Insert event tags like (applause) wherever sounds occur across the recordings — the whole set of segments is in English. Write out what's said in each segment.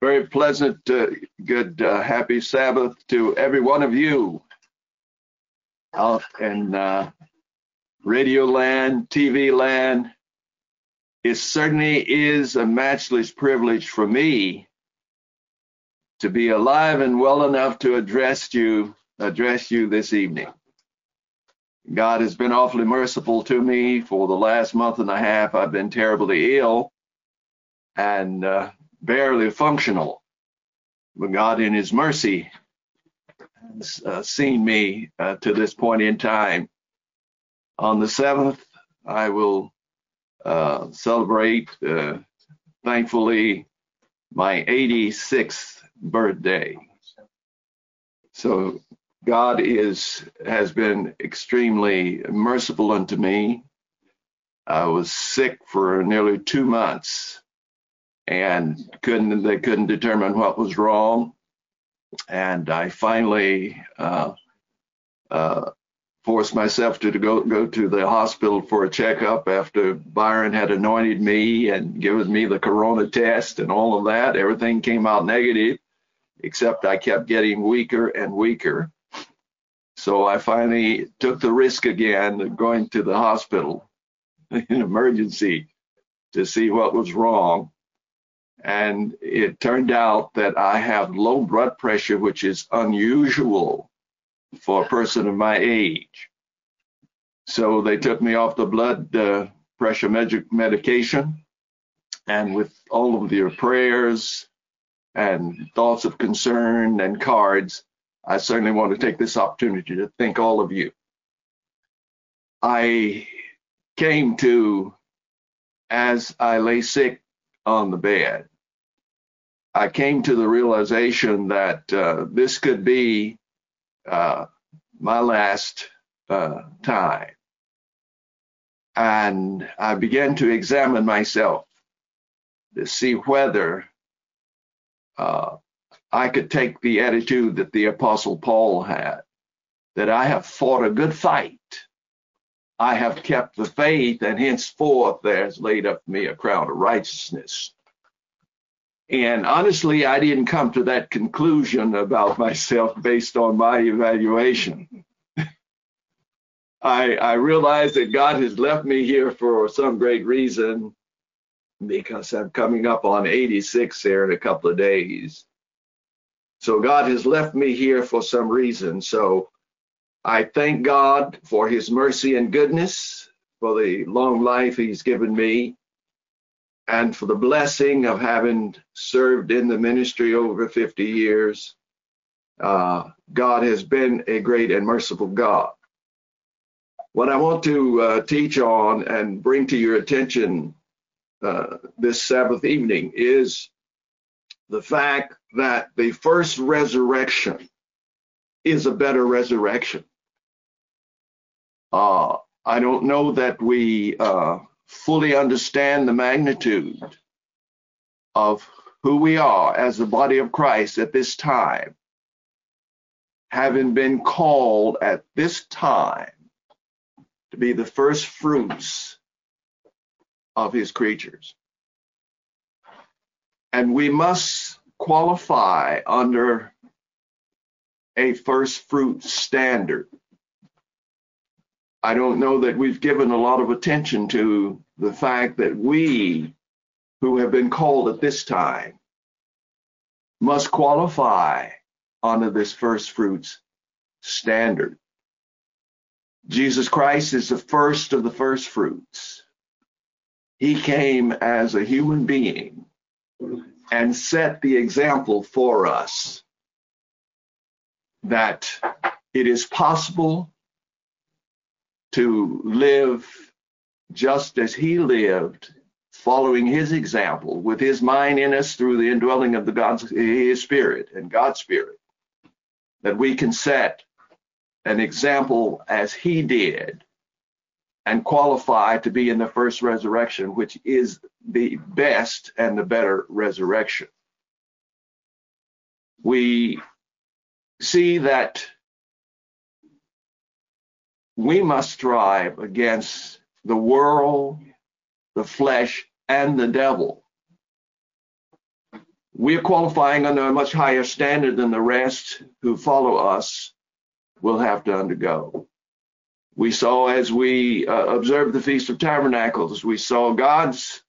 very pleasant, uh, good, uh, happy Sabbath to every one of you out in uh, radio land, TV land. It certainly is a matchless privilege for me to be alive and well enough to address you, address you this evening. God has been awfully merciful to me for the last month and a half. I've been terribly ill and uh, barely functional. But God, in His mercy, has uh, seen me uh, to this point in time. On the 7th, I will uh, celebrate, uh, thankfully, my 86th birthday. So God is has been extremely merciful unto me. I was sick for nearly two months and couldn't they couldn't determine what was wrong. And I finally uh, uh, forced myself to, to go go to the hospital for a checkup after Byron had anointed me and given me the corona test and all of that. Everything came out negative, except I kept getting weaker and weaker. So I finally took the risk again of going to the hospital (laughs) in emergency to see what was wrong and it turned out that I have low blood pressure, which is unusual for a person of my age. So they took me off the blood uh, pressure med- medication, and with all of your prayers and thoughts of concern and cards, I certainly want to take this opportunity to thank all of you. I came to, as I lay sick on the bed, I came to the realization that uh, this could be uh, my last uh, time. And I began to examine myself to see whether uh, I could take the attitude that the Apostle Paul had that I have fought a good fight. I have kept the faith, and henceforth there is laid up for me a crown of righteousness. And honestly, I didn't come to that conclusion about myself based on my evaluation. (laughs) I, I realize that God has left me here for some great reason because I'm coming up on 86 here in a couple of days. So God has left me here for some reason. So I thank God for his mercy and goodness, for the long life he's given me and for the blessing of having served in the ministry over 50 years. Uh, God has been a great and merciful God. What I want to uh, teach on and bring to your attention uh, this Sabbath evening is the fact that the first resurrection is a better resurrection. Uh, I don't know that we uh, fully understand the magnitude of who we are as the body of Christ at this time, having been called at this time to be the first fruits of his creatures. And we must qualify under a first fruit standard. I don't know that we've given a lot of attention to the fact that we who have been called at this time must qualify under this first fruits standard. Jesus Christ is the first of the first fruits. He came as a human being and set the example for us that it is possible to live just as he lived, following his example, with his mind in us through the indwelling of the God's his spirit and God's spirit, that we can set an example as he did and qualify to be in the first resurrection, which is the best and the better resurrection. We see that we must strive against the world, the flesh, and the devil. we're qualifying under a much higher standard than the rest who follow us will have to undergo. We saw as we uh, observed the Feast of Tabernacles, we saw God's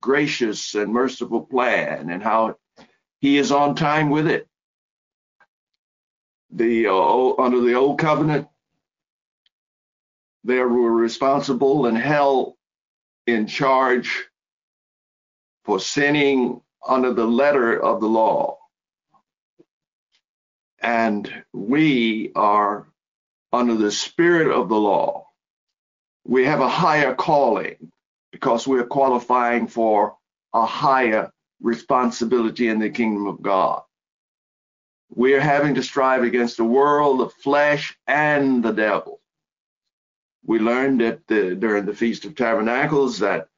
gracious and merciful plan and how he is on time with it. The uh, under the old covenant, they were responsible and held in charge for sinning under the letter of the law. And we are under the spirit of the law. We have a higher calling because we're qualifying for a higher responsibility in the kingdom of God. We're having to strive against the world, the flesh, and the devil. We learned that the, during the Feast of Tabernacles that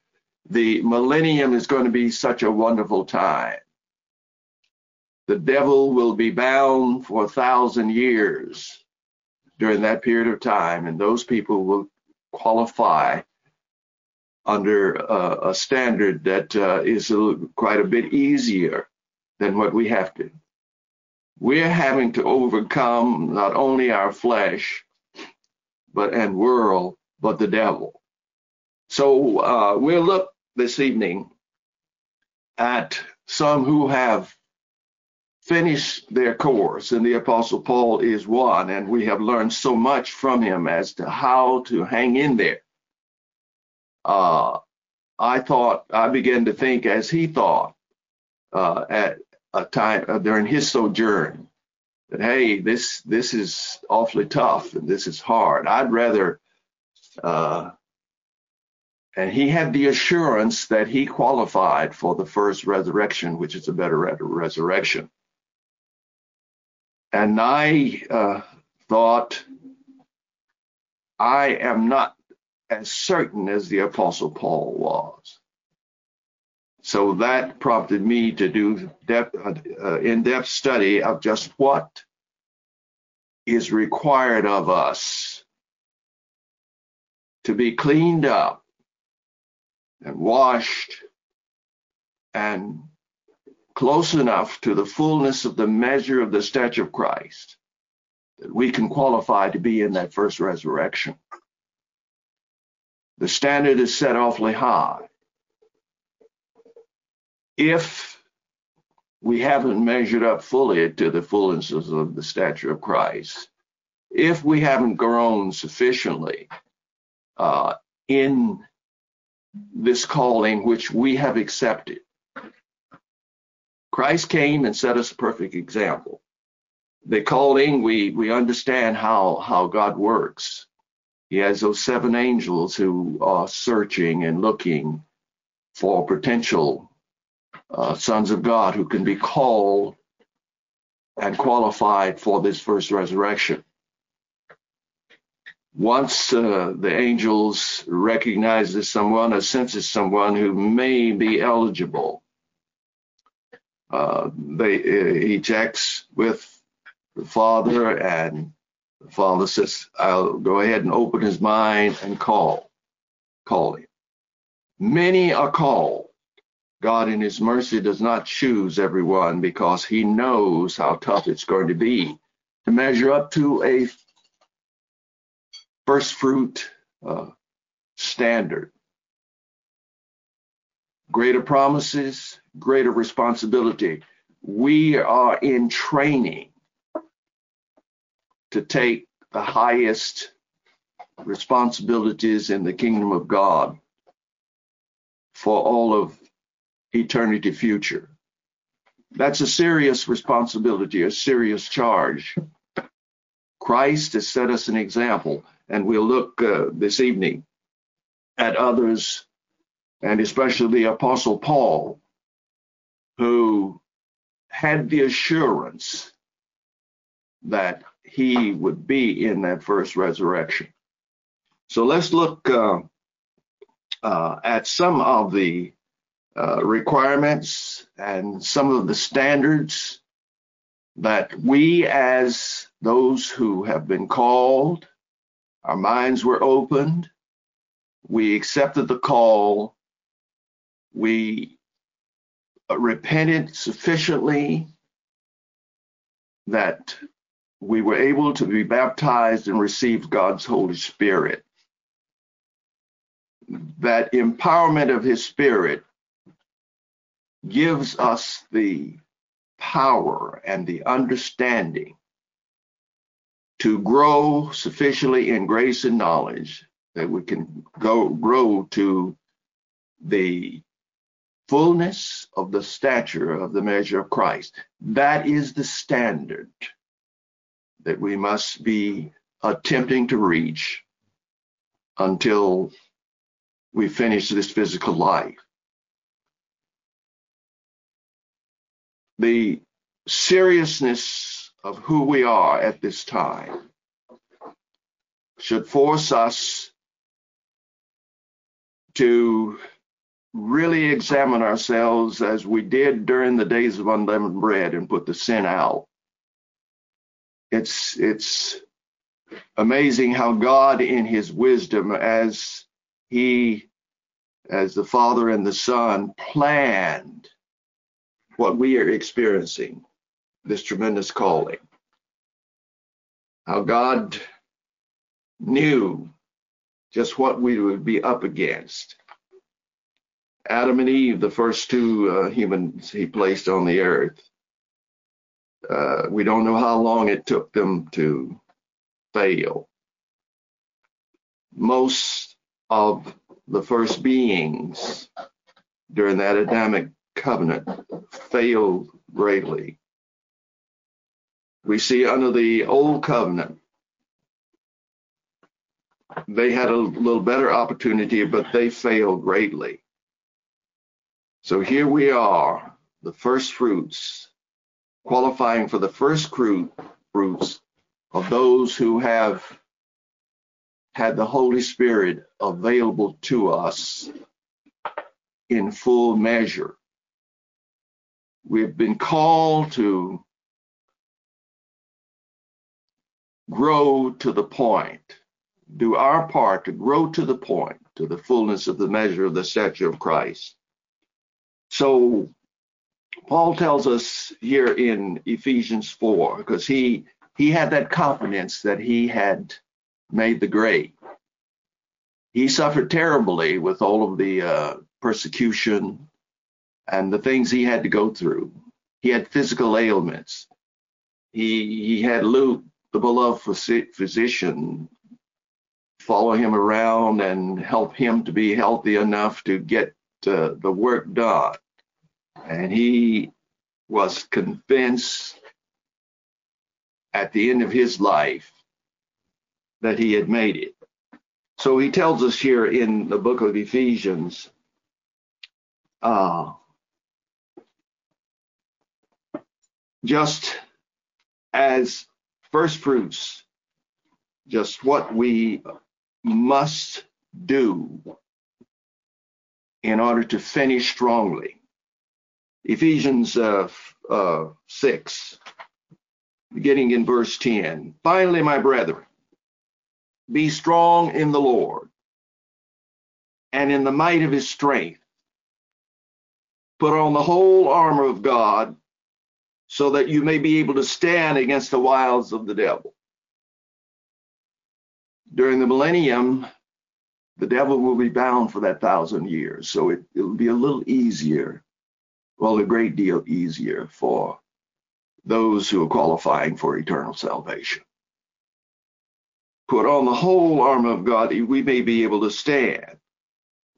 the millennium is going to be such a wonderful time. The devil will be bound for a thousand years during that period of time, and those people will qualify under uh, a standard that uh, is a, quite a bit easier than what we have to. We're having to overcome not only our flesh, but and world, but the devil. So uh, we'll look this evening at some who have finished their course, and the Apostle Paul is one, and we have learned so much from him as to how to hang in there uh, I thought, I began to think as he thought uh, at a time uh, during his sojourn that, hey, this this is awfully tough and this is hard. I'd rather, uh, and he had the assurance that he qualified for the first resurrection, which is a better resurrection. And I uh, thought, I am not as certain as the Apostle Paul was. So that prompted me to do depth, uh, in-depth study of just what is required of us to be cleaned up and washed and close enough to the fullness of the measure of the stature of Christ that we can qualify to be in that first resurrection the standard is set awfully high. If we haven't measured up fully to the fullness of the stature of Christ, if we haven't grown sufficiently uh, in this calling which we have accepted, Christ came and set us a perfect example. The calling, we we understand how how God works. He has those seven angels who are searching and looking for potential uh, sons of God who can be called and qualified for this first resurrection. Once uh, the angels recognizes someone or senses someone who may be eligible, uh, they, uh, he checks with the Father and the father says, I'll go ahead and open his mind and call. Call him. Many are called. God in his mercy does not choose everyone because he knows how tough it's going to be to measure up to a first fruit uh, standard. Greater promises, greater responsibility. We are in training to take the highest responsibilities in the kingdom of God for all of eternity future. That's a serious responsibility, a serious charge. Christ has set us an example, and we'll look uh, this evening at others, and especially the Apostle Paul, who had the assurance that he would be in that first resurrection. So let's look uh, uh, at some of the uh, requirements and some of the standards that we, as those who have been called, our minds were opened, we accepted the call, we repented sufficiently that we were able to be baptized and receive God's Holy Spirit. That empowerment of His Spirit gives us the power and the understanding to grow sufficiently in grace and knowledge that we can go grow to the fullness of the stature of the measure of Christ. That is the standard that we must be attempting to reach until we finish this physical life. The seriousness of who we are at this time should force us to really examine ourselves as we did during the days of unleavened bread and put the sin out. It's it's amazing how God in his wisdom as he as the Father and the Son planned what we are experiencing, this tremendous calling. How God knew just what we would be up against. Adam and Eve, the first two uh, humans he placed on the earth, uh, we don't know how long it took them to fail. Most of the first beings during that Adamic covenant failed greatly. We see under the old covenant, they had a little better opportunity, but they failed greatly. So here we are, the first fruits, qualifying for the first fruits of those who have had the Holy Spirit available to us in full measure. We've been called to grow to the point do our part to grow to the point, to the fullness of the measure of the stature of Christ. So Paul tells us here in Ephesians 4, because he he had that confidence that he had made the grade. He suffered terribly with all of the uh, persecution and the things he had to go through. He had physical ailments. He he had Luke, the beloved physician, follow him around and help him to be healthy enough to get uh, the work done. And he was convinced at the end of his life that he had made it. So he tells us here in the book of Ephesians, uh, just as first fruits, just what we must do in order to finish strongly. Ephesians uh, uh, 6, beginning in verse 10. Finally, my brethren, be strong in the Lord and in the might of his strength. Put on the whole armor of God so that you may be able to stand against the wiles of the devil during the millennium, the devil will be bound for that thousand years. So it, it'll be a little easier, well, a great deal easier for those who are qualifying for eternal salvation. Put on the whole armor of God, we may be able to stand.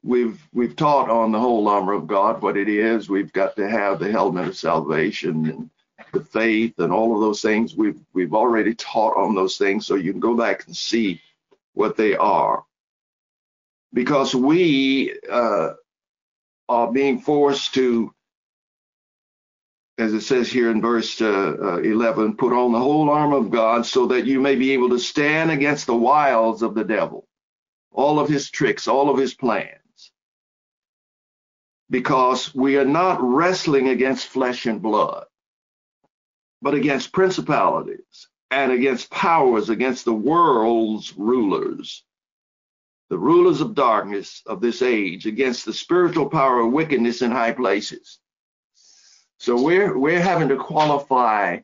We've we've taught on the whole armor of God what it is. We've got to have the helmet of salvation and the faith and all of those things. We've we've already taught on those things, so you can go back and see what they are. Because we uh, are being forced to, as it says here in verse uh, uh, 11, put on the whole armor of God so that you may be able to stand against the wiles of the devil, all of his tricks, all of his plans. Because we are not wrestling against flesh and blood, but against principalities and against powers, against the world's rulers, the rulers of darkness of this age, against the spiritual power of wickedness in high places. So we're we're having to qualify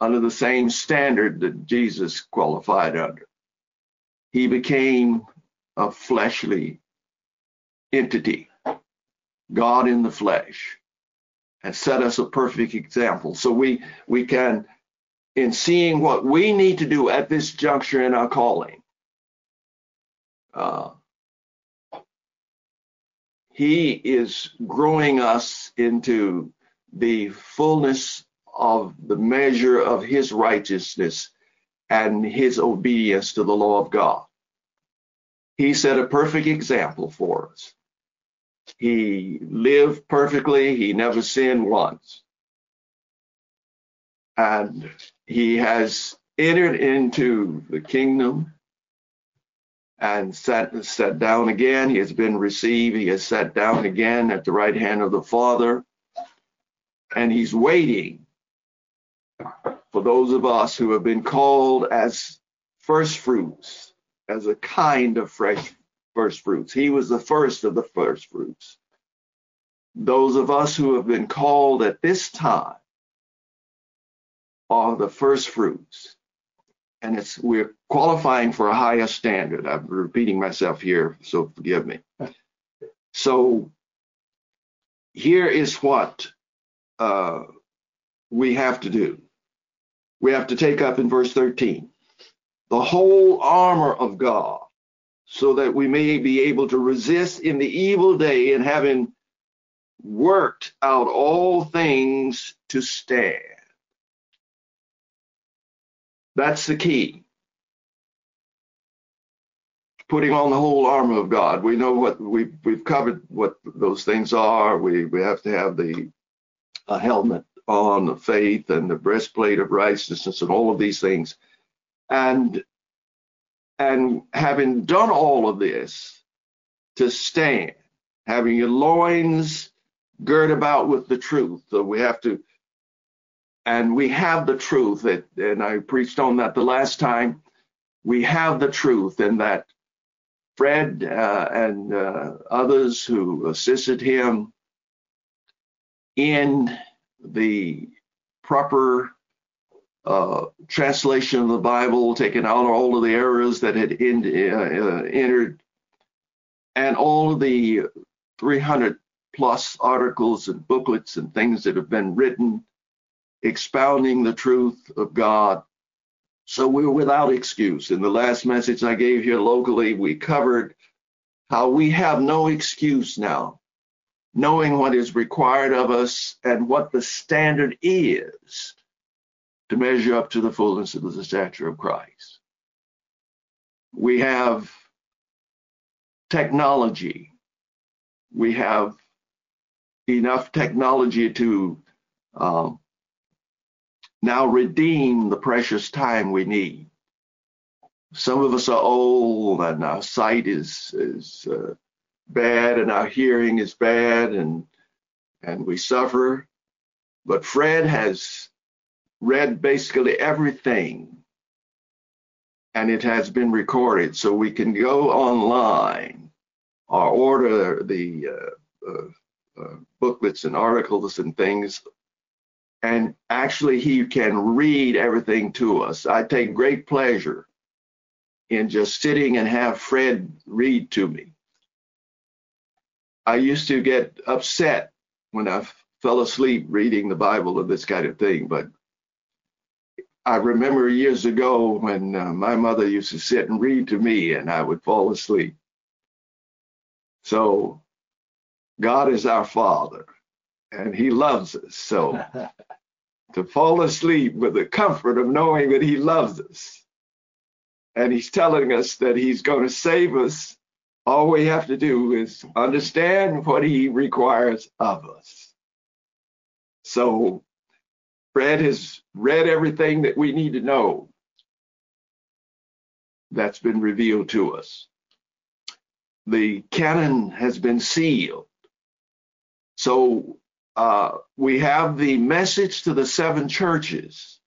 under the same standard that Jesus qualified under. He became a fleshly entity, God in the flesh, and set us a perfect example. So we we can, in seeing what we need to do at this juncture in our calling, uh, he is growing us into the fullness of the measure of his righteousness and his obedience to the law of God. He set a perfect example for us. He lived perfectly, he never sinned once. And he has entered into the kingdom and sat, sat down again. He has been received. He has sat down again at the right hand of the Father. And he's waiting for those of us who have been called as first fruits, as a kind of fresh first fruits. He was the first of the first fruits. Those of us who have been called at this time are the first fruits. And it's we're qualifying for a higher standard. I'm repeating myself here, so forgive me. So here is what uh, we have to do we have to take up in verse 13 the whole armor of God, so that we may be able to resist in the evil day and having worked out all things to stand. That's the key. Putting on the whole armor of God. We know what we, we've covered what those things are. We, we have to have the helmet on the faith and the breastplate of righteousness and all of these things. And and having done all of this to stand, having your loins girt about with the truth. So we have to, and we have the truth that, and I preached on that the last time. We have the truth, and that Fred uh, and uh, others who assisted him in the proper uh, translation of the Bible, taking out all of the errors that had in, uh, uh, entered, and all of the 300 plus articles and booklets and things that have been written expounding the truth of God. So we're without excuse. In the last message I gave here locally, we covered how we have no excuse now knowing what is required of us and what the standard is to measure up to the fullness of the stature of Christ. We have technology. We have enough technology to um, now redeem the precious time we need. Some of us are old and our sight is, is uh, bad and our hearing is bad and and we suffer. But Fred has read basically everything and it has been recorded. So we can go online or order the uh, uh, uh, booklets and articles and things. And actually he can read everything to us. I take great pleasure in just sitting and have fred read to me. I used to get upset when I fell asleep reading the Bible and this kind of thing, but I remember years ago when uh, my mother used to sit and read to me and I would fall asleep. So God is our Father and He loves us. So (laughs) to fall asleep with the comfort of knowing that He loves us and He's telling us that He's going to save us all we have to do is understand what he requires of us. So Fred has read everything that we need to know that's been revealed to us. The canon has been sealed. So uh, we have the message to the seven churches.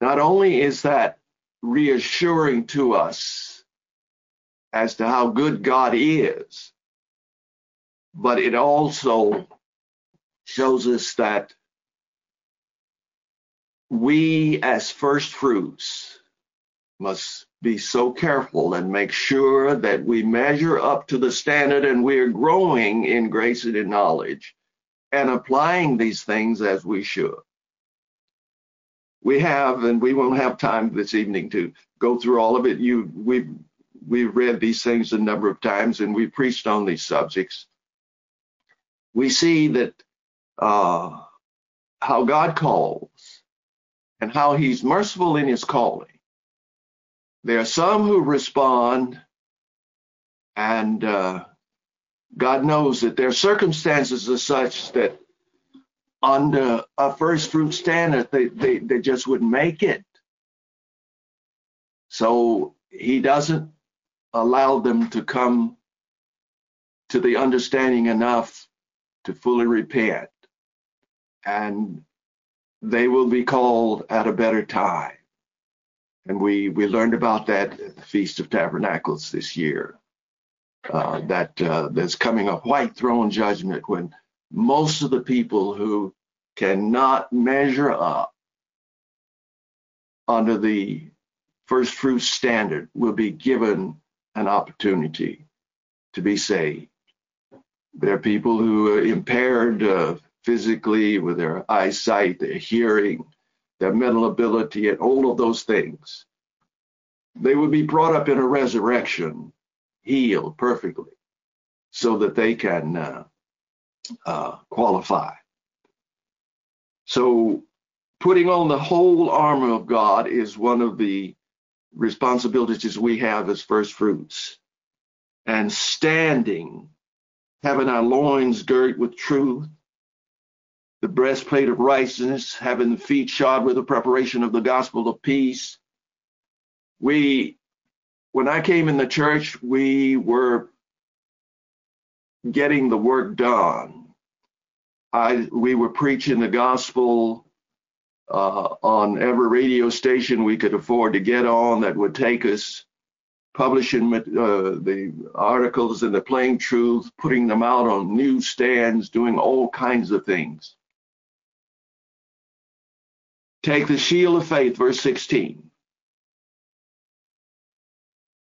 Not only is that reassuring to us as to how good God is, but it also shows us that we as first fruits must be so careful and make sure that we measure up to the standard and we're growing in grace and in knowledge and applying these things as we should. We have, and we won't have time this evening to go through all of it. You, we've we've read these things a number of times and we've preached on these subjects. We see that uh, how God calls and how He's merciful in His calling. There are some who respond, and uh, God knows that their circumstances are such that under a first fruit standard, they, they, they just wouldn't make it. So he doesn't allow them to come to the understanding enough to fully repent. And they will be called at a better time. And we, we learned about that at the Feast of Tabernacles this year. Uh, that uh, there's coming a white throne judgment when most of the people who cannot measure up under the first fruit standard will be given an opportunity to be saved. There are people who are impaired uh, physically with their eyesight, their hearing, their mental ability, and all of those things. They would be brought up in a resurrection, healed perfectly, so that they can uh, uh, qualify. So, putting on the whole armor of God is one of the responsibilities we have as first fruits. And standing, having our loins girt with truth, the breastplate of righteousness, having the feet shod with the preparation of the gospel of peace. We, when I came in the church, we were getting the work done. I, we were preaching the gospel uh, on every radio station we could afford to get on that would take us, publishing uh, the articles in the Plain Truth, putting them out on newsstands, doing all kinds of things. Take the shield of faith, verse 16,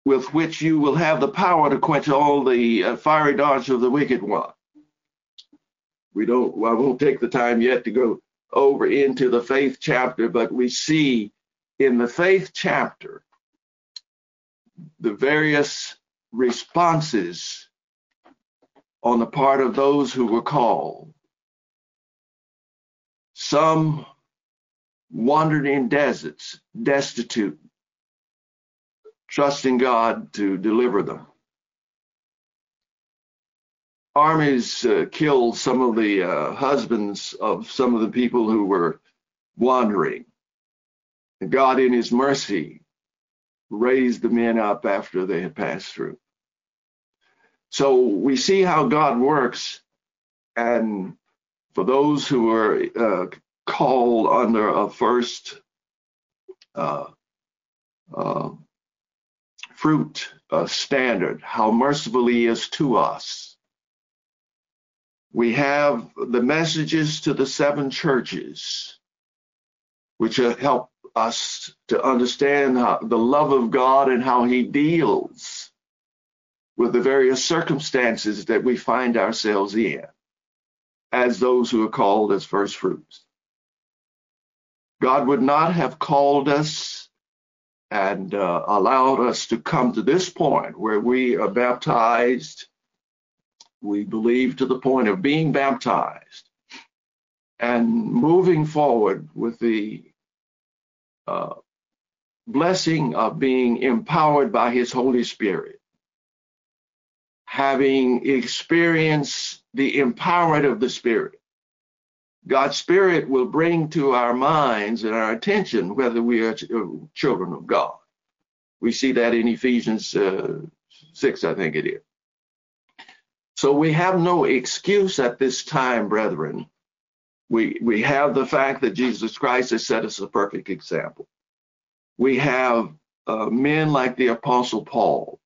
with which you will have the power to quench all the uh, fiery darts of the wicked one. We don't, well, I won't take the time yet to go over into the faith chapter, but we see in the faith chapter the various responses on the part of those who were called. Some wandered in deserts, destitute, trusting God to deliver them. Armies uh, killed some of the uh, husbands of some of the people who were wandering. And God, in His mercy, raised the men up after they had passed through. So we see how God works. And for those who are uh, called under a first uh, uh, fruit uh, standard, how merciful he is to us. We have the messages to the seven churches, which help us to understand how, the love of God and how he deals with the various circumstances that we find ourselves in as those who are called as first fruits. God would not have called us and uh, allowed us to come to this point where we are baptized. We believe to the point of being baptized and moving forward with the uh, blessing of being empowered by His Holy Spirit, having experienced the empowerment of the Spirit God's Spirit will bring to our minds and our attention whether we are ch- uh, children of God. We see that in Ephesians uh, 6, I think it is. So we have no excuse at this time, brethren. We, we have the fact that Jesus Christ has set us a perfect example. We have uh, men like the Apostle Paul.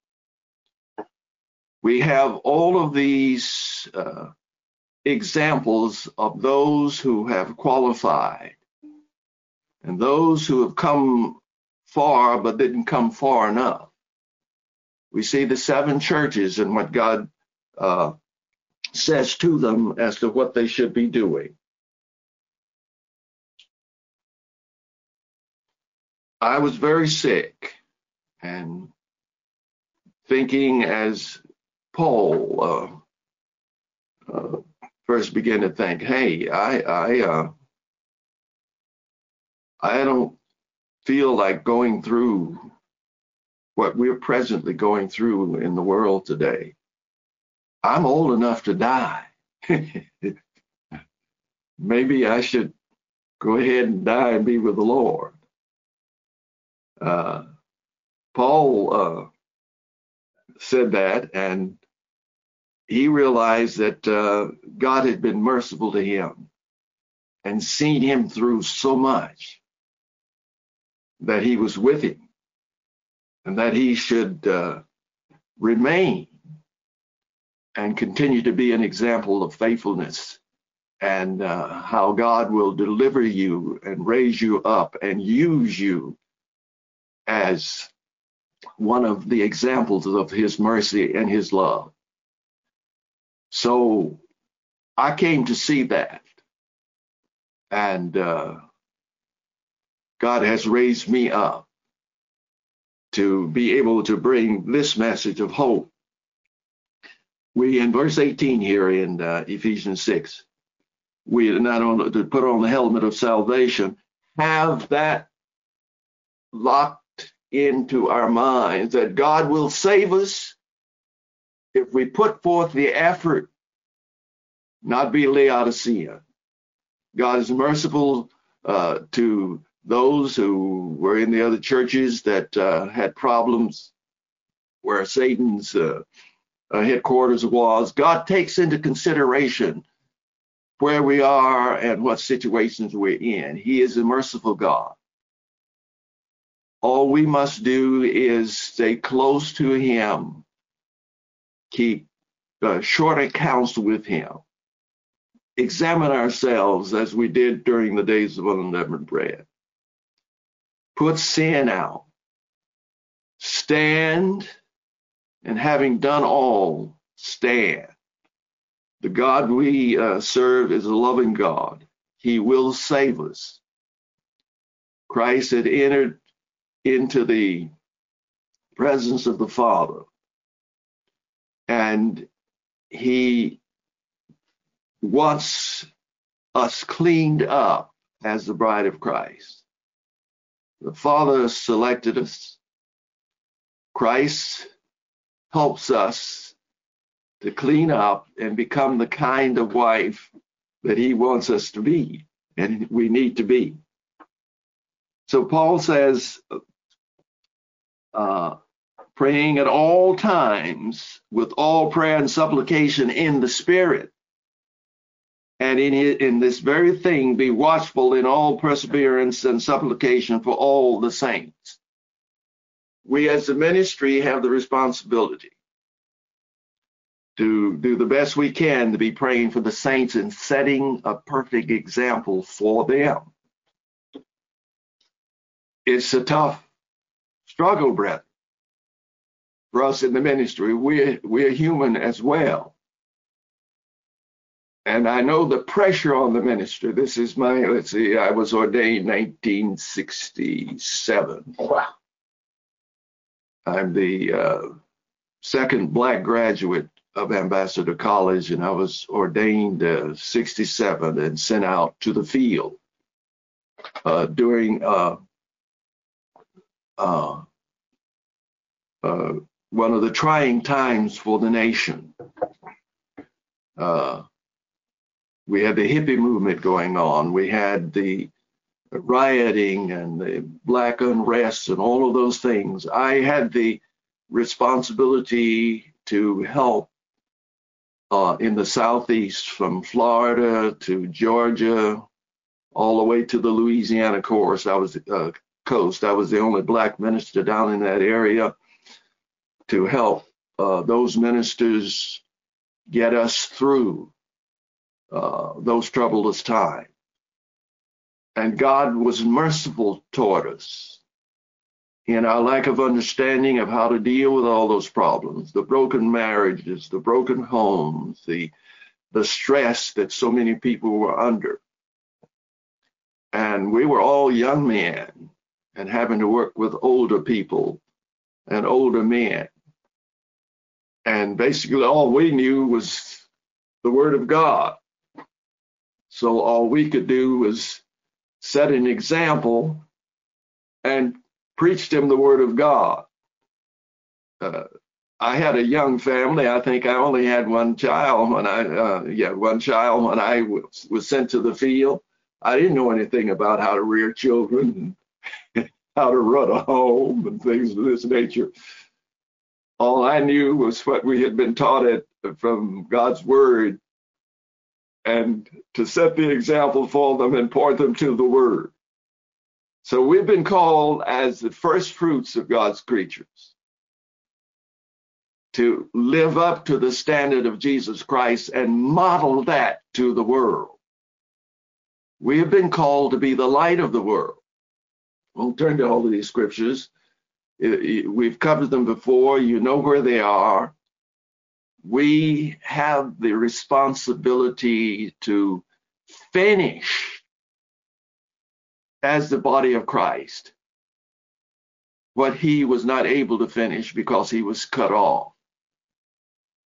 We have all of these uh, examples of those who have qualified and those who have come far but didn't come far enough. We see the seven churches and what God uh, says to them as to what they should be doing. I was very sick and thinking as Paul uh, uh, first began to think, hey, I, I, uh, I don't feel like going through what we're presently going through in the world today. I'm old enough to die. (laughs) Maybe I should go ahead and die and be with the Lord. Uh, Paul uh, said that, and he realized that uh, God had been merciful to him and seen him through so much that he was with him and that he should uh, remain and continue to be an example of faithfulness and uh, how God will deliver you and raise you up and use you as one of the examples of his mercy and his love. So I came to see that. And uh, God has raised me up to be able to bring this message of hope. We, in verse 18 here in uh, Ephesians 6, we not only to put on the helmet of salvation, have that locked into our minds that God will save us if we put forth the effort, not be Laodicea. God is merciful uh, to those who were in the other churches that uh, had problems where Satan's uh, uh, headquarters was. God takes into consideration where we are and what situations we're in. He is a merciful God. All we must do is stay close to Him, keep uh, short accounts with Him, examine ourselves as we did during the days of unleavened bread put sin out, stand, and having done all, stand. The God we uh, serve is a loving God. He will save us. Christ had entered into the presence of the Father, and he wants us cleaned up as the bride of Christ. The Father selected us. Christ helps us to clean up and become the kind of wife that he wants us to be and we need to be. So Paul says, uh, praying at all times with all prayer and supplication in the Spirit and in, in this very thing be watchful in all perseverance and supplication for all the saints. We as a ministry have the responsibility to do the best we can to be praying for the saints and setting a perfect example for them. It's a tough struggle, Brett, for us in the ministry. We're, we're human as well. And I know the pressure on the minister. This is my, let's see, I was ordained 1967. Wow. I'm the uh, second black graduate of Ambassador College, and I was ordained uh, 67 and sent out to the field uh, during uh, uh, uh, one of the trying times for the nation. Uh, we had the hippie movement going on. We had the rioting and the black unrest and all of those things. I had the responsibility to help uh, in the southeast from Florida to Georgia, all the way to the Louisiana coast. I was uh, coast. I was the only black minister down in that area to help uh, those ministers get us through uh, those troublous times. And God was merciful toward us in our lack of understanding of how to deal with all those problems the broken marriages, the broken homes, the, the stress that so many people were under. And we were all young men and having to work with older people and older men. And basically, all we knew was the Word of God. So all we could do was set an example and preach them the Word of God. Uh, I had a young family. I think I only had one child when I, uh, yeah, one child when I was, was sent to the field. I didn't know anything about how to rear children, and (laughs) how to run a home, and things of this nature. All I knew was what we had been taught it from God's Word and to set the example for them and point them to the Word. So we've been called as the first fruits of God's creatures to live up to the standard of Jesus Christ and model that to the world. We have been called to be the light of the world. We'll turn to all of these scriptures. We've covered them before. You know where they are. We have the responsibility to finish as the body of Christ what he was not able to finish because he was cut off.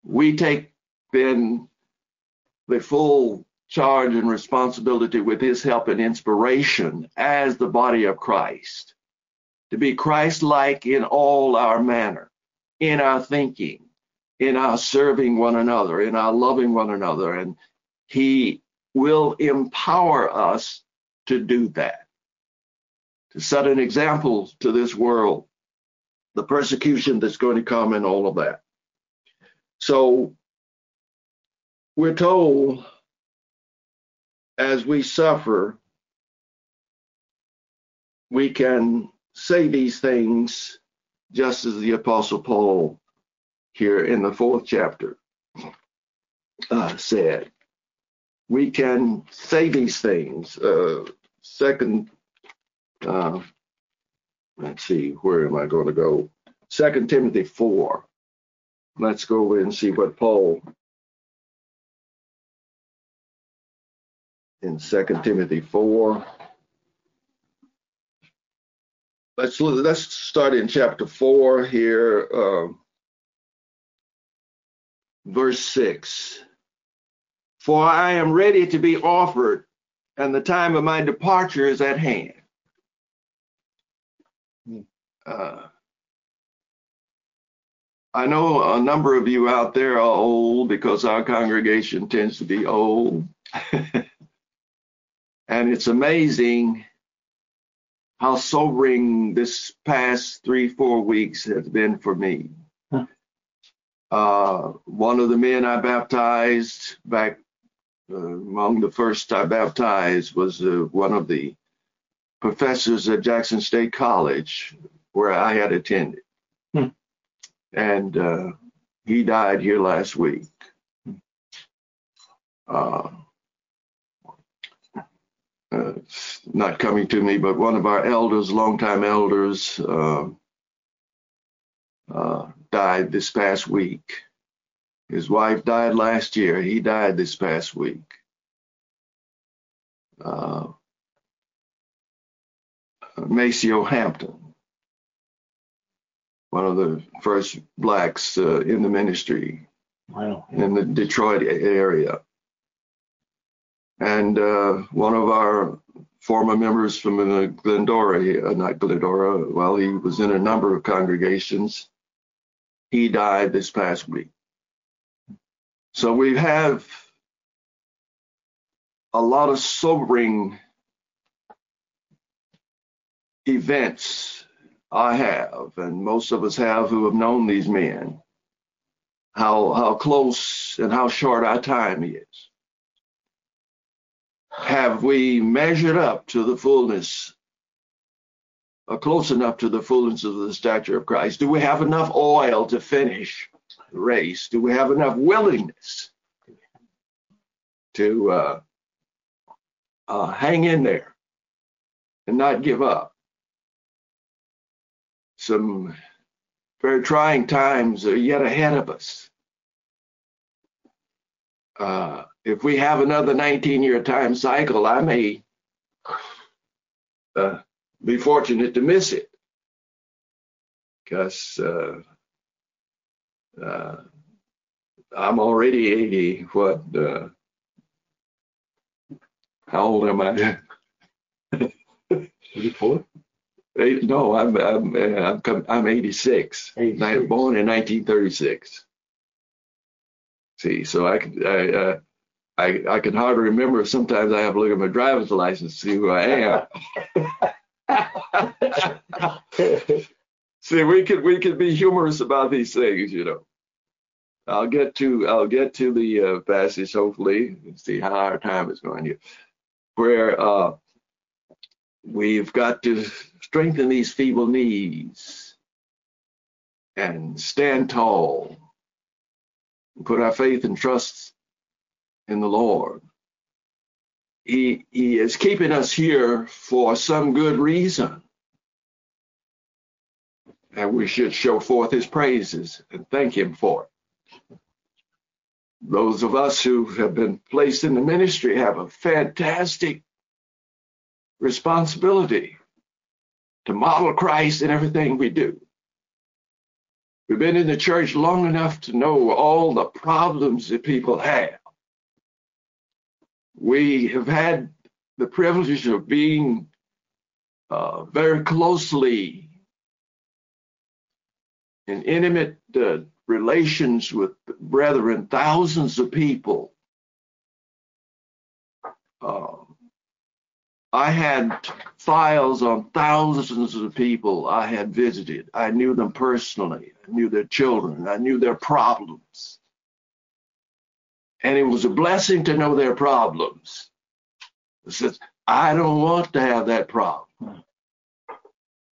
We take then the full charge and responsibility with his help and inspiration as the body of Christ to be Christ like in all our manner, in our thinking, in our serving one another, in our loving one another. And he will empower us to do that, to set an example to this world, the persecution that's going to come and all of that. So we're told as we suffer, we can say these things just as the Apostle Paul here in the fourth chapter uh, said. We can say these things. Uh, second, uh, let's see, where am I going to go? Second Timothy 4. Let's go and see what Paul in Second Timothy 4. Let's let's start in chapter 4 here, uh, verse 6. For I am ready to be offered, and the time of my departure is at hand. Uh, I know a number of you out there are old because our congregation tends to be old. (laughs) And it's amazing how sobering this past three, four weeks has been for me. Huh. Uh, one of the men I baptized back uh, among the first I baptized was uh, one of the professors at Jackson State College where I had attended. Hmm. And uh, he died here last week. Uh, uh, not coming to me, but one of our elders, longtime elders, uh, uh, died this past week. His wife died last year. He died this past week. Uh, Maceo Hampton, one of the first blacks uh, in the ministry wow. in the Detroit area and uh, one of our former members from uh, Glendora, uh, not Glendora, well, he was in a number of congregations. He died this past week. So we have a lot of sobering events I have, and most of us have who have known these men, how how close and how short our time is have we measured up to the fullness, or uh, close enough to the fullness of the stature of Christ? Do we have enough oil to finish the race? Do we have enough willingness to uh, uh, hang in there and not give up. Some very trying times are yet ahead of us. Uh, if we have another 19 year time cycle, I may uh, be fortunate to miss it because uh, uh, I'm already 80. What? Uh, how old am I? 84? (laughs) No, I'm I'm uh, I'm, I'm 86. 86. Born in 1936. See, so I could I, uh, I I can hardly remember. Sometimes I have to look at my driver's license to see who I am. (laughs) see, we could we could be humorous about these things, you know. I'll get to I'll get to the uh, passage hopefully and see how our time is going here, where uh, we've got to strengthen these feeble knees and stand tall, and put our faith and trust in the Lord. He, he is keeping us here for some good reason. And we should show forth his praises and thank him for it. Those of us who have been placed in the ministry have a fantastic responsibility to model Christ in everything we do. We've been in the church long enough to know all the problems that people have. We have had the privilege of being uh, very closely in intimate uh, relations with brethren, thousands of people. Uh, I had files on thousands of people I had visited. I knew them personally. I knew their children. I knew their problems. And it was a blessing to know their problems. It says, I don't want to have that problem.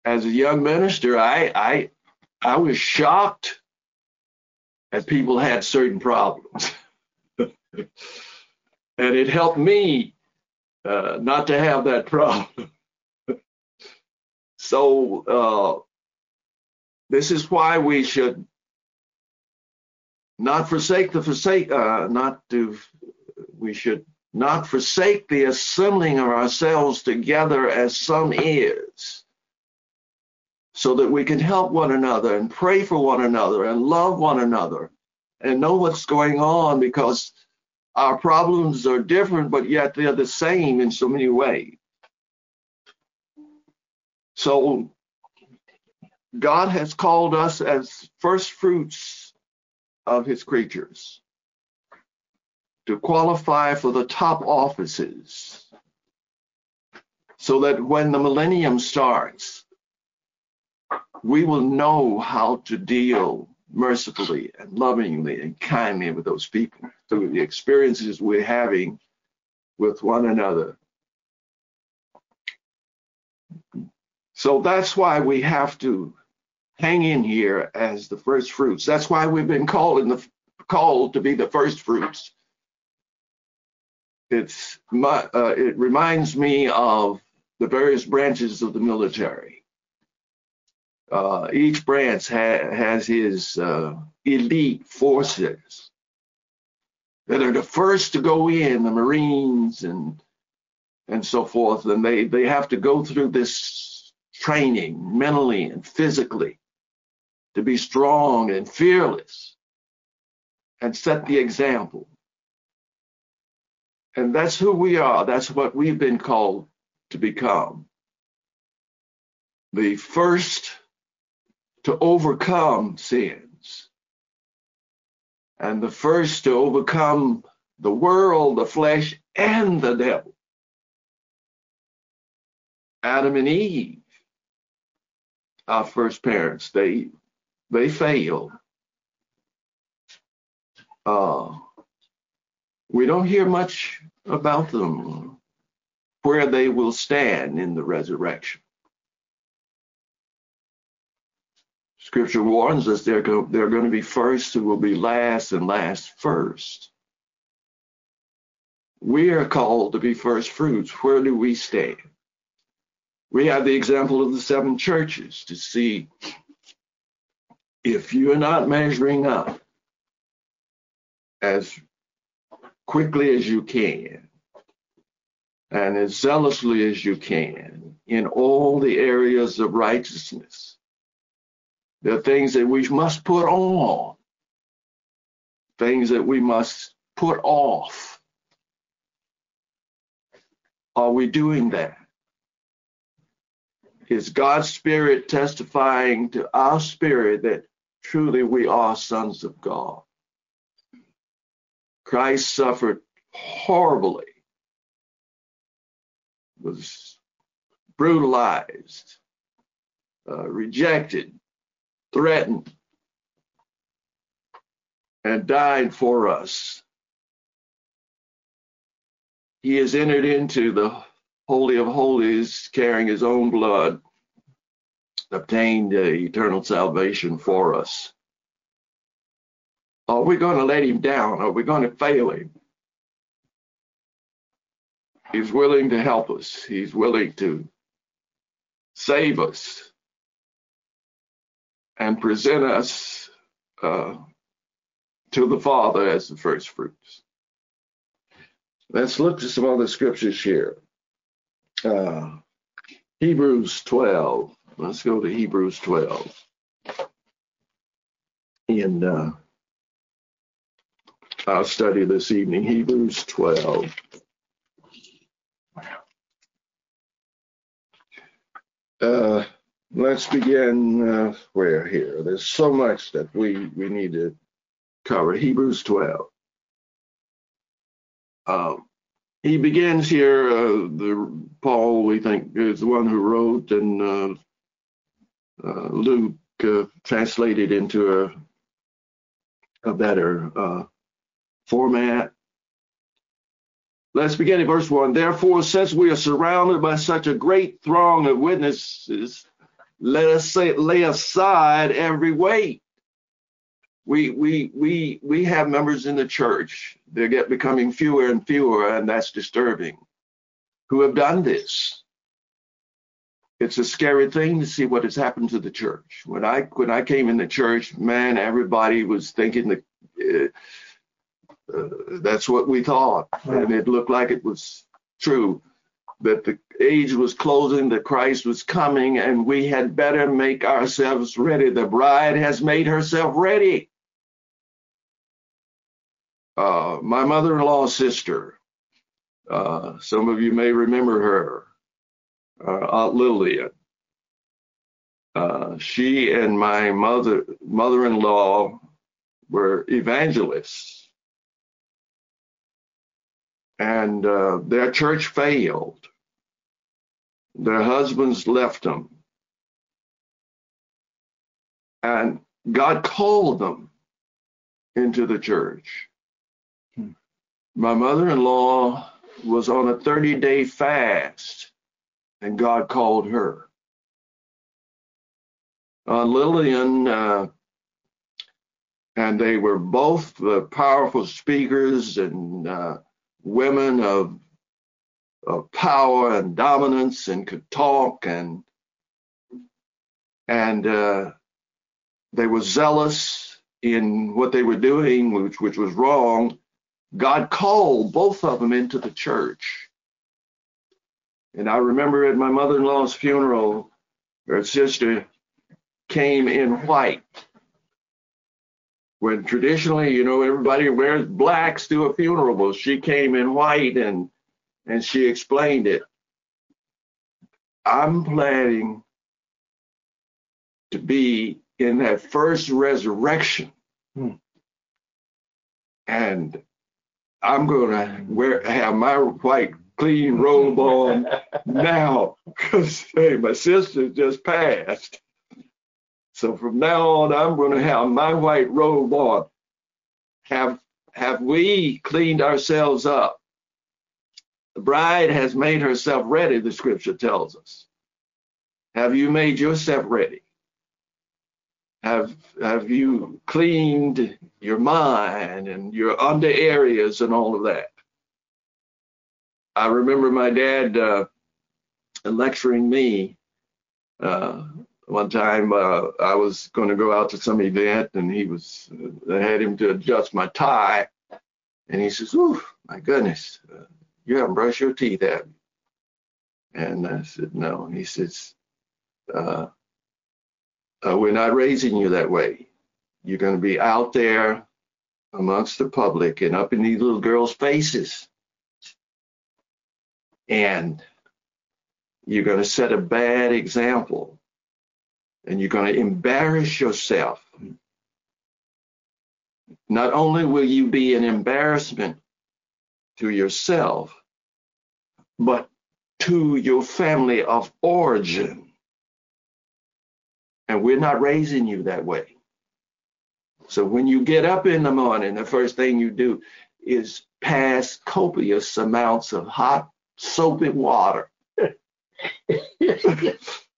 As a young minister, I I I was shocked that people had certain problems. (laughs) and it helped me uh, not to have that problem. (laughs) so uh, this is why we should not forsake the forsake, uh, not to, we should not forsake the assembling of ourselves together as some is, so that we can help one another and pray for one another and love one another and know what's going on because our problems are different, but yet they're the same in so many ways. So God has called us as first fruits of his creatures to qualify for the top offices so that when the millennium starts, we will know how to deal mercifully and lovingly and kindly with those people through the experiences we're having with one another. So that's why we have to hang in here as the first fruits. That's why we've been called the called to be the first fruits. It's my, uh, it reminds me of the various branches of the military uh, each branch ha- has his uh, elite forces that are the first to go in, the Marines and and so forth, and they they have to go through this training mentally and physically to be strong and fearless and set the example. And that's who we are. That's what we've been called to become. The first to overcome sins. And the first to overcome the world, the flesh, and the devil. Adam and Eve, our first parents, they they fail. Uh, we don't hear much about them, where they will stand in the resurrection. Scripture warns us they're, go, they're going to be first who will be last and last first. We are called to be first fruits. Where do we stand? We have the example of the seven churches to see if you're not measuring up as quickly as you can and as zealously as you can in all the areas of righteousness. There are things that we must put on, things that we must put off. Are we doing that? Is God's Spirit testifying to our spirit that truly we are sons of God? Christ suffered horribly, was brutalized, uh, rejected, threatened, and died for us. He has entered into the Holy of Holies, carrying his own blood, obtained uh, eternal salvation for us. Are we going to let him down? Are we going to fail him? He's willing to help us. He's willing to save us and present us uh, to the Father as the first fruits. Let's look at some other scriptures here. Uh, Hebrews 12. Let's go to Hebrews 12. And uh, I'll study this evening Hebrews 12. Uh, let's begin uh, where here. There's so much that we, we need to cover. Hebrews 12. Um, he begins here. Uh, the Paul, we think, is the one who wrote, and uh, Luke uh, translated into a, a better uh, format. Let's begin in verse one. Therefore, since we are surrounded by such a great throng of witnesses, let us say, lay aside every weight we we we we have members in the church they get becoming fewer and fewer and that's disturbing who have done this it's a scary thing to see what has happened to the church when i when i came in the church man everybody was thinking that uh, uh, that's what we thought and it looked like it was true that the age was closing, that Christ was coming, and we had better make ourselves ready. The bride has made herself ready uh, my mother-in-law's sister. Uh, some of you may remember her, uh, Aunt Lillian. Uh, she and my mother mother-in-law were evangelists, and uh, their church failed. Their husbands left them, and God called them into the church. My mother-in-law was on a 30-day fast, and God called her. Uh, Lillian uh, and they were both uh, powerful speakers and uh, women of, of power and dominance and could talk and and uh, they were zealous in what they were doing, which which was wrong, God called both of them into the church. And I remember at my mother in law's funeral, her sister came in white. When traditionally, you know, everybody wears blacks to a funeral, but she came in white and and she explained it. I'm planning to be in that first resurrection. Hmm. And I'm going to wear have my white clean robe on now because hey, my sister just passed. So from now on, I'm going to have my white robe on. Have have we cleaned ourselves up? The bride has made herself ready, the scripture tells us. Have you made yourself ready? Have have you cleaned your mind and your under areas and all of that? I remember my dad uh, lecturing me uh, one time. Uh, I was going to go out to some event, and he was uh, I had him to adjust my tie, and he says, "Ooh, my goodness, uh, you haven't brushed your teeth, have you?" And I said, "No." And he says, uh, "We're not raising you that way. You're going to be out there amongst the public and up in these little girls' faces." And you're going to set a bad example and you're going to embarrass yourself. Not only will you be an embarrassment to yourself, but to your family of origin. And we're not raising you that way. So when you get up in the morning, the first thing you do is pass copious amounts of hot soapy water (laughs)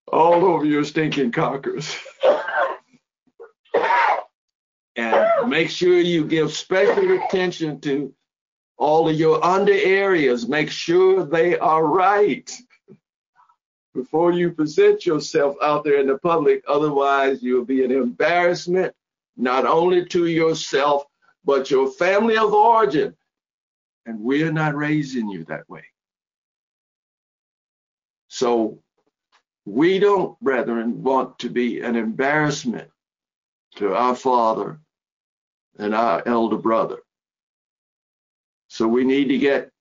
all over your stinking cockers. and make sure you give special attention to all of your under areas. Make sure they are right before you present yourself out there in the public. Otherwise, you'll be an embarrassment not only to yourself, but your family of origin. And we're not raising you that way. So we don't, brethren, want to be an embarrassment to our father and our elder brother. So we need to get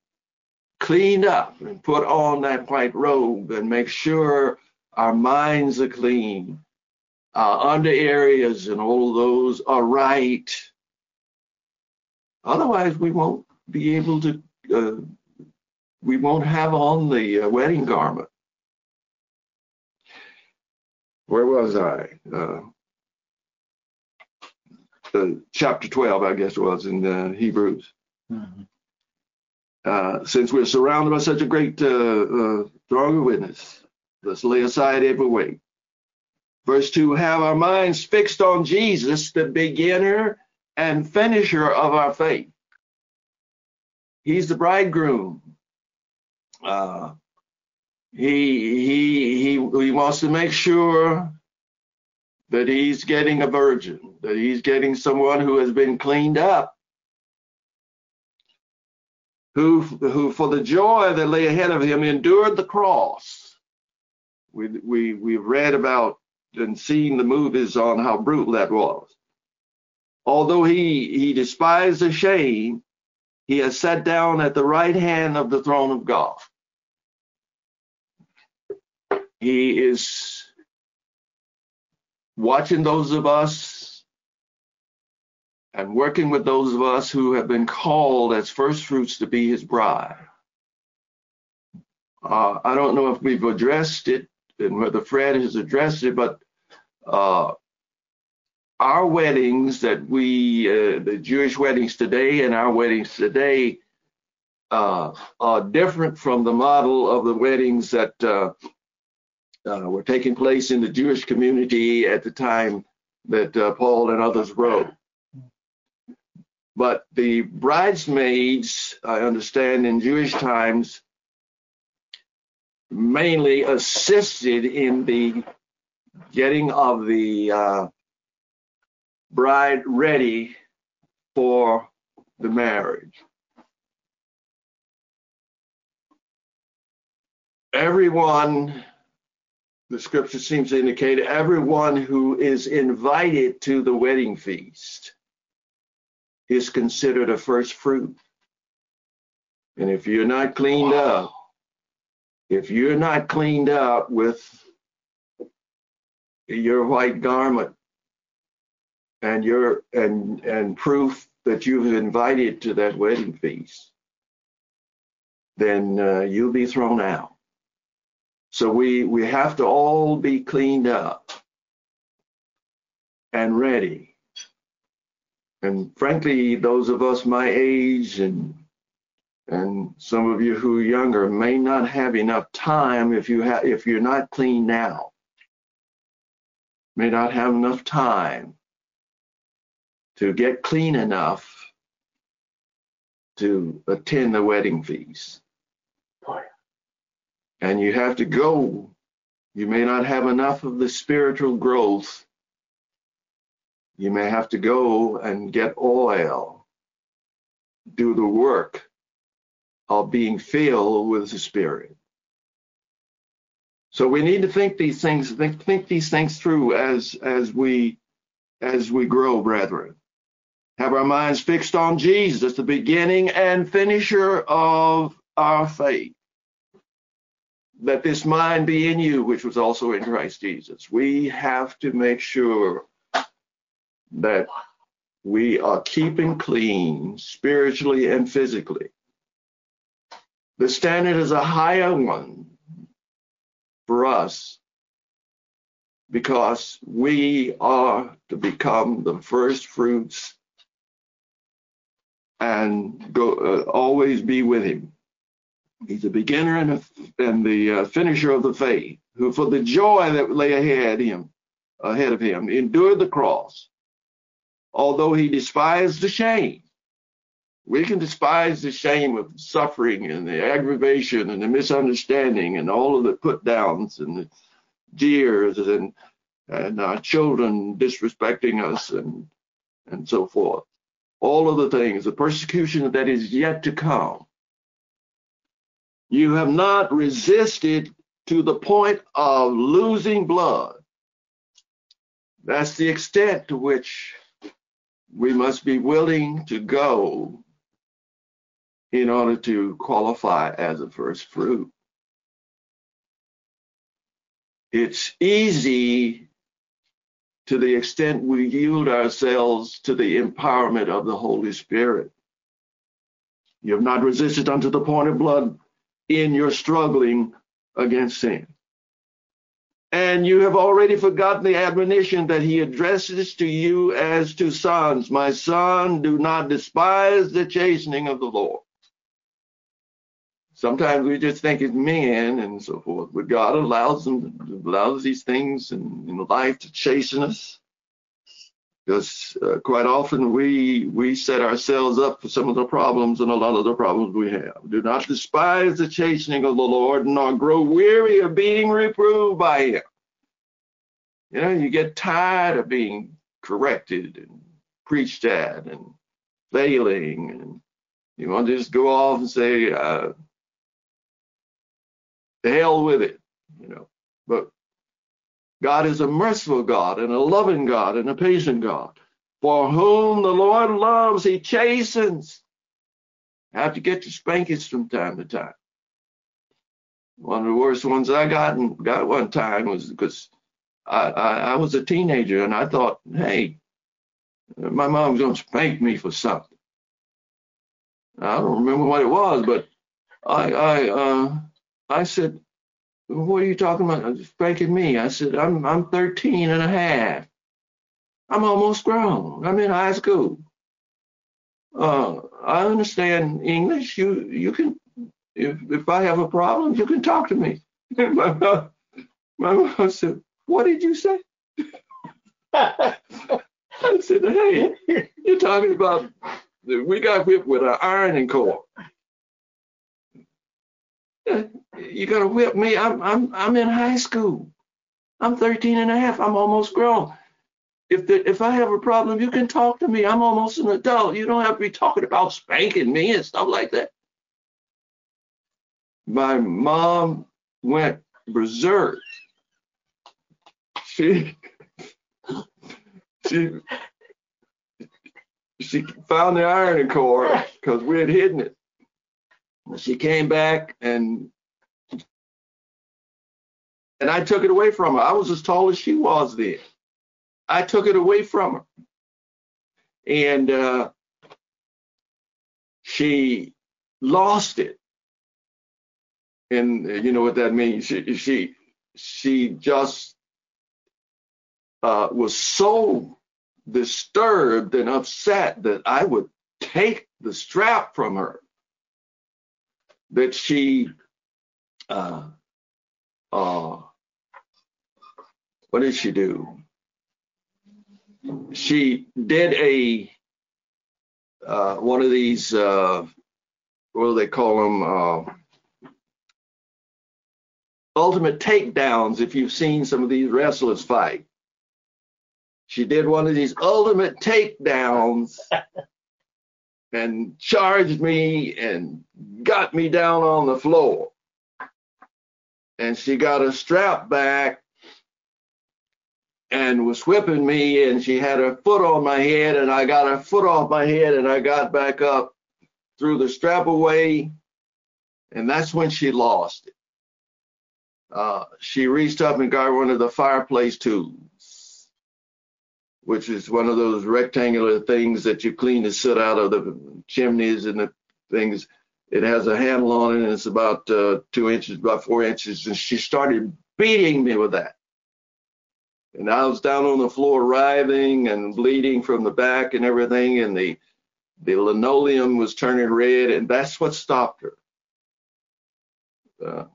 cleaned up and put on that white robe and make sure our minds are clean, our under areas and all those are right. Otherwise, we won't be able to, uh, we won't have on the uh, wedding garment where was I? Uh, uh, chapter 12, I guess it was in uh, Hebrews. Mm-hmm. Uh, since we're surrounded by such a great uh, uh, throng of witness, let's lay aside every weight. Verse 2 Have our minds fixed on Jesus, the beginner and finisher of our faith. He's the bridegroom. He he he he wants to make sure that he's getting a virgin, that he's getting someone who has been cleaned up, who who for the joy that lay ahead of him endured the cross. We we we've read about and seen the movies on how brutal that was. Although he he despised the shame, he has sat down at the right hand of the throne of God. He is watching those of us and working with those of us who have been called as first fruits to be his bride. Uh, I don't know if we've addressed it and whether Fred has addressed it, but uh, our weddings that we, uh, the Jewish weddings today and our weddings today, uh, are different from the model of the weddings that uh, were taking place in the Jewish community at the time that uh, Paul and others wrote. But the bridesmaids, I understand, in Jewish times, mainly assisted in the getting of the uh, bride ready for the marriage. Everyone the scripture seems to indicate everyone who is invited to the wedding feast is considered a first fruit. And if you're not cleaned wow. up, if you're not cleaned up with your white garment and your and and proof that you've invited to that wedding feast, then uh, you'll be thrown out. So we, we have to all be cleaned up and ready. And frankly, those of us my age and and some of you who are younger may not have enough time if you have if you're not clean now. May not have enough time to get clean enough to attend the wedding feast. And you have to go. You may not have enough of the spiritual growth. You may have to go and get oil, do the work of being filled with the Spirit. So we need to think these things, think, think these things through as as we as we grow, brethren. Have our minds fixed on Jesus, the beginning and finisher of our faith. Let this mind be in you, which was also in Christ Jesus. We have to make sure that we are keeping clean spiritually and physically. The standard is a higher one for us because we are to become the first fruits and go uh, always be with him. He's a beginner and, a, and the uh, finisher of the faith, who for the joy that lay ahead him, ahead of him, endured the cross, although he despised the shame. We can despise the shame of suffering and the aggravation and the misunderstanding and all of the put downs and the jeers and and our children disrespecting us and and so forth. All of the things, the persecution that is yet to come. You have not resisted to the point of losing blood. That's the extent to which we must be willing to go in order to qualify as a first fruit. It's easy to the extent we yield ourselves to the empowerment of the Holy Spirit. You have not resisted unto the point of blood in your struggling against sin. And you have already forgotten the admonition that he addresses to you as to sons. My son, do not despise the chastening of the Lord. Sometimes we just think it's men and so forth, but God allows them, allows these things in, in life to chasten us. Because uh, quite often we we set ourselves up for some of the problems and a lot of the problems we have. Do not despise the chastening of the Lord, nor grow weary of being reproved by Him. You know, you get tired of being corrected and preached at and failing, and you want to just go off and say, uh, the hell with it, you know. But God is a merciful God and a loving God and a patient God. For whom the Lord loves, he chastens. Have to get your spankings from time to time. One of the worst ones I got got one time was because I, I, I was a teenager and I thought, hey, my mom's gonna spank me for something. I don't remember what it was, but I I uh, I said, what are you talking about? Spanking me. I said, I'm, I'm 13 and a half. I'm almost grown. I'm in high school. Uh, I understand English. You, you can, if, if I have a problem, you can talk to me. (laughs) my, mom, my mom said, what did you say? (laughs) I said, hey, you're talking about, we got whipped with an ironing cord you're gonna whip me. I'm I'm I'm in high school. I'm 13 and a half. I'm almost grown. If the, if I have a problem, you can talk to me. I'm almost an adult. You don't have to be talking about spanking me and stuff like that. My mom went berserk. She (laughs) she she found the ironing cord because we had hidden it. She came back and and I took it away from her. I was as tall as she was then. I took it away from her. And uh, she lost it. And you know what that means? She she she just uh, was so disturbed and upset that I would take the strap from her that she uh, uh, what did she do? She did a uh, one of these uh, what do they call them? Uh, ultimate takedowns if you've seen some of these wrestlers fight. She did one of these ultimate takedowns (laughs) and charged me and got me down on the floor. And she got a strap back and was whipping me and she had her foot on my head and I got her foot off my head and I got back up, threw the strap away, and that's when she lost it. Uh, she reached up and got one of the fireplace tools, which is one of those rectangular things that you clean the soot out of the chimneys and the things. It has a handle on it and it's about uh, two inches, by four inches. And she started beating me with that. And I was down on the floor writhing and bleeding from the back and everything. And the, the linoleum was turning red. And that's what stopped her. Uh,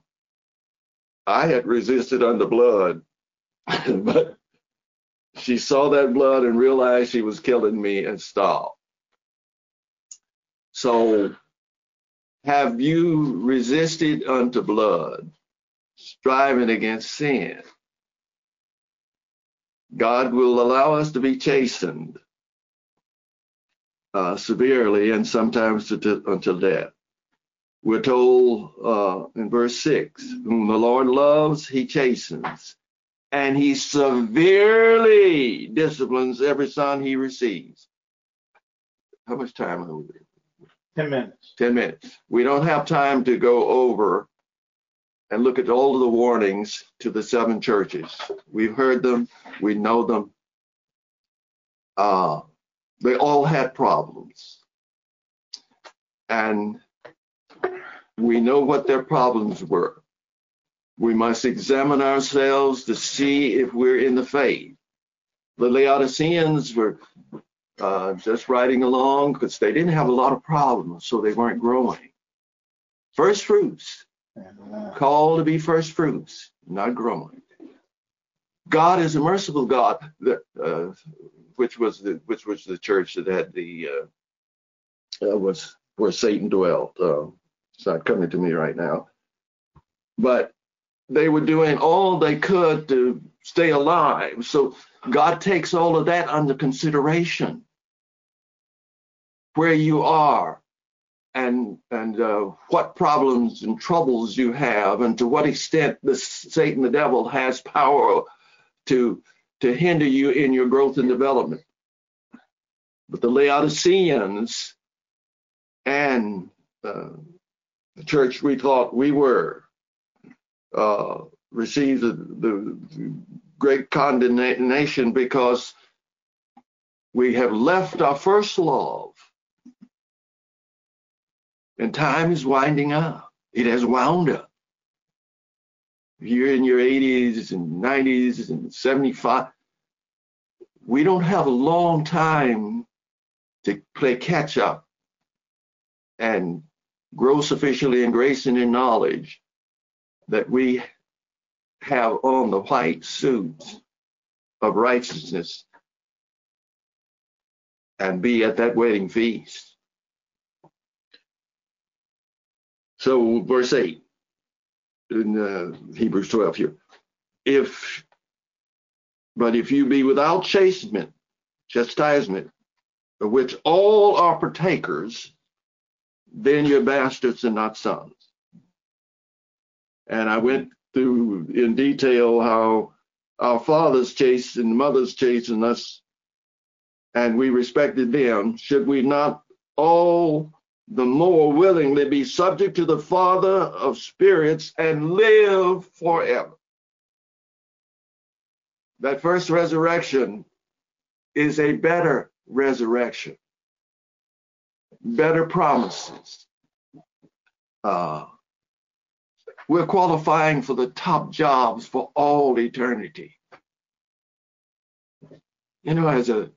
I had resisted under blood, (laughs) but she saw that blood and realized she was killing me and stopped. So, have you resisted unto blood, striving against sin? God will allow us to be chastened uh, severely and sometimes to, until death. We're told uh, in verse 6 whom the Lord loves, he chastens, and he severely disciplines every son he receives. How much time are we? 10 minutes. 10 minutes. We don't have time to go over and look at all of the warnings to the seven churches. We've heard them, we know them. Uh, they all had problems. And we know what their problems were. We must examine ourselves to see if we're in the faith. The Laodiceans were uh, just riding along because they didn't have a lot of problems, so they weren't growing. First fruits, called to be first fruits, not growing. God is a merciful God, uh, which was the which was the church that had the uh, uh was where Satan dwelt. Uh, it's not coming to me right now. But they were doing all they could to stay alive. So God takes all of that under consideration. Where you are and and uh, what problems and troubles you have and to what extent the Satan the devil has power to to hinder you in your growth and development. But the Laodiceans and uh, the church we thought we were, uh, received the, the great condemnation because we have left our first love. And time is winding up. It has wound up. You're in your 80s and 90s and 75, we don't have a long time to play catch up and grow sufficiently in grace and in knowledge that we have on the white suits of righteousness and be at that wedding feast. So, verse 8 in uh, Hebrews 12 here. If, but if you be without chastisement, chastisement, of which all are partakers, then you're bastards and not sons. And I went through in detail how our fathers chased and mothers chastened us, and we respected them. Should we not all the more willingly be subject to the Father of spirits and live forever? That first resurrection is a better resurrection better promises. Uh, we're qualifying for the top jobs for all eternity. You know, as a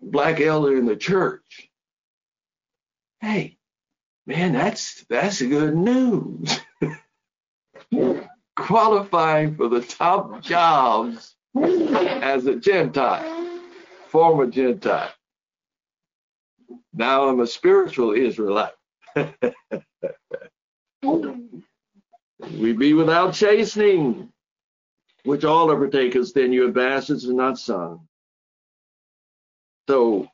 black elder in the church, hey, man, that's that's good news. (laughs) qualifying for the top jobs as a Gentile, former Gentile. Now I'm a spiritual Israelite. (laughs) We be without chastening, which all overtake us, then you are bastards and not sons. So,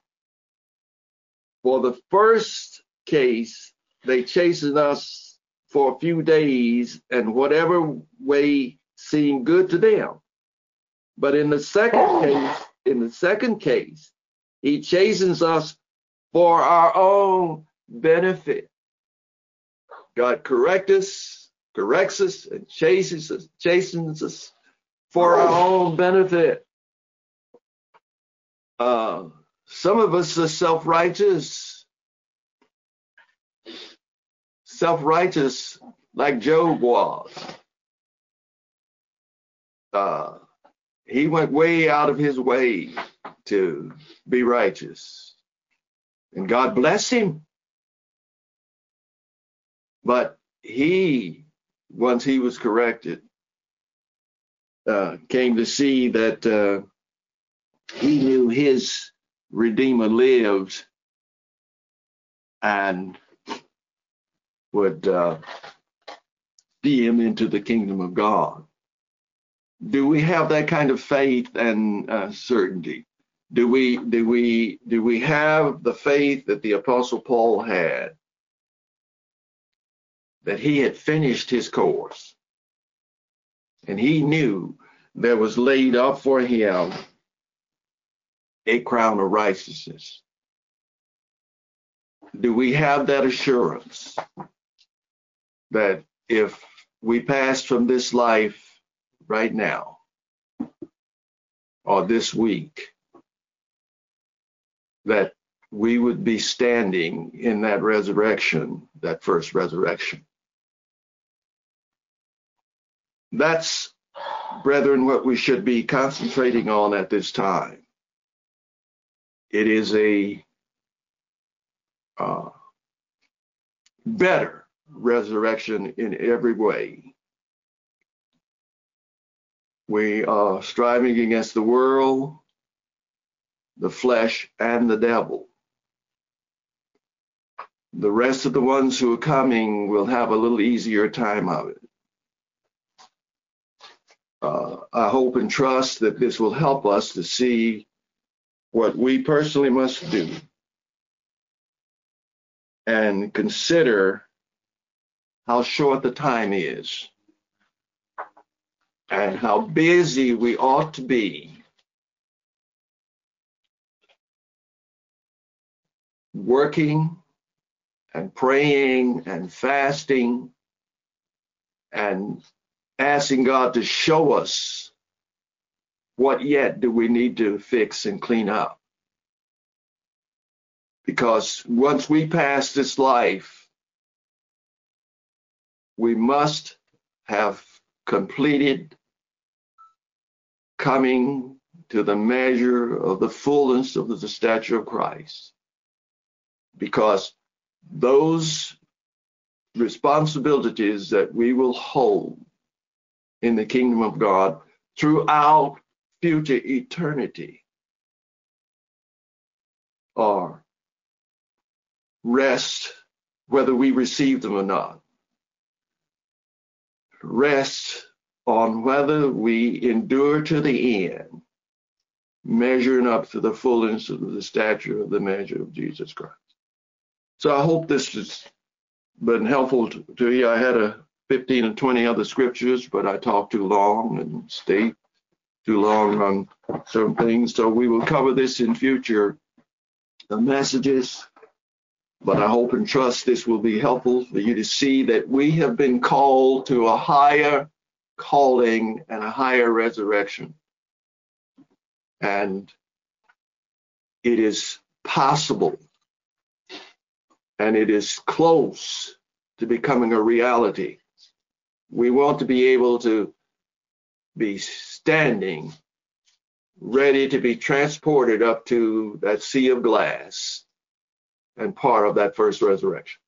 for the first case, they chasten us for a few days, and whatever way seemed good to them. But in the second case, in the second case, he chastens us for our own benefit. God correct us, corrects us, and chastens us, chastens us for our own benefit. Uh, some of us are self-righteous, self-righteous like Job was. Uh, he went way out of his way to be righteous. And God blessed him. But he, once he was corrected, uh, came to see that uh, he knew his Redeemer lived and would uh, see him into the kingdom of God do we have that kind of faith and uh, certainty? Do we do we do we have the faith that the apostle Paul had that he had finished his course and he knew there was laid up for him a crown of righteousness? Do we have that assurance that if we pass from this life right now or this week that we would be standing in that resurrection, that first resurrection. That's, brethren, what we should be concentrating on at this time. It is a uh, better resurrection in every way we are striving against the world, the flesh, and the devil. The rest of the ones who are coming will have a little easier time of it. Uh, I hope and trust that this will help us to see what we personally must do and consider how short the time is and how busy we ought to be working and praying and fasting and asking God to show us what yet do we need to fix and clean up. Because once we pass this life, we must have completed coming to the measure of the fullness of the stature of Christ. Because those responsibilities that we will hold in the kingdom of God throughout future eternity are rest whether we receive them or not. Rest on whether we endure to the end, measuring up to the fullness of the stature of the measure of Jesus Christ. So I hope this has been helpful to, to you. I had a 15 and 20 other scriptures, but I talked too long and stayed too long on certain things. So we will cover this in future messages. But I hope and trust this will be helpful for you to see that we have been called to a higher calling and a higher resurrection. And it is possible and it is close to becoming a reality. We want to be able to be standing ready to be transported up to that sea of glass and part of that first resurrection.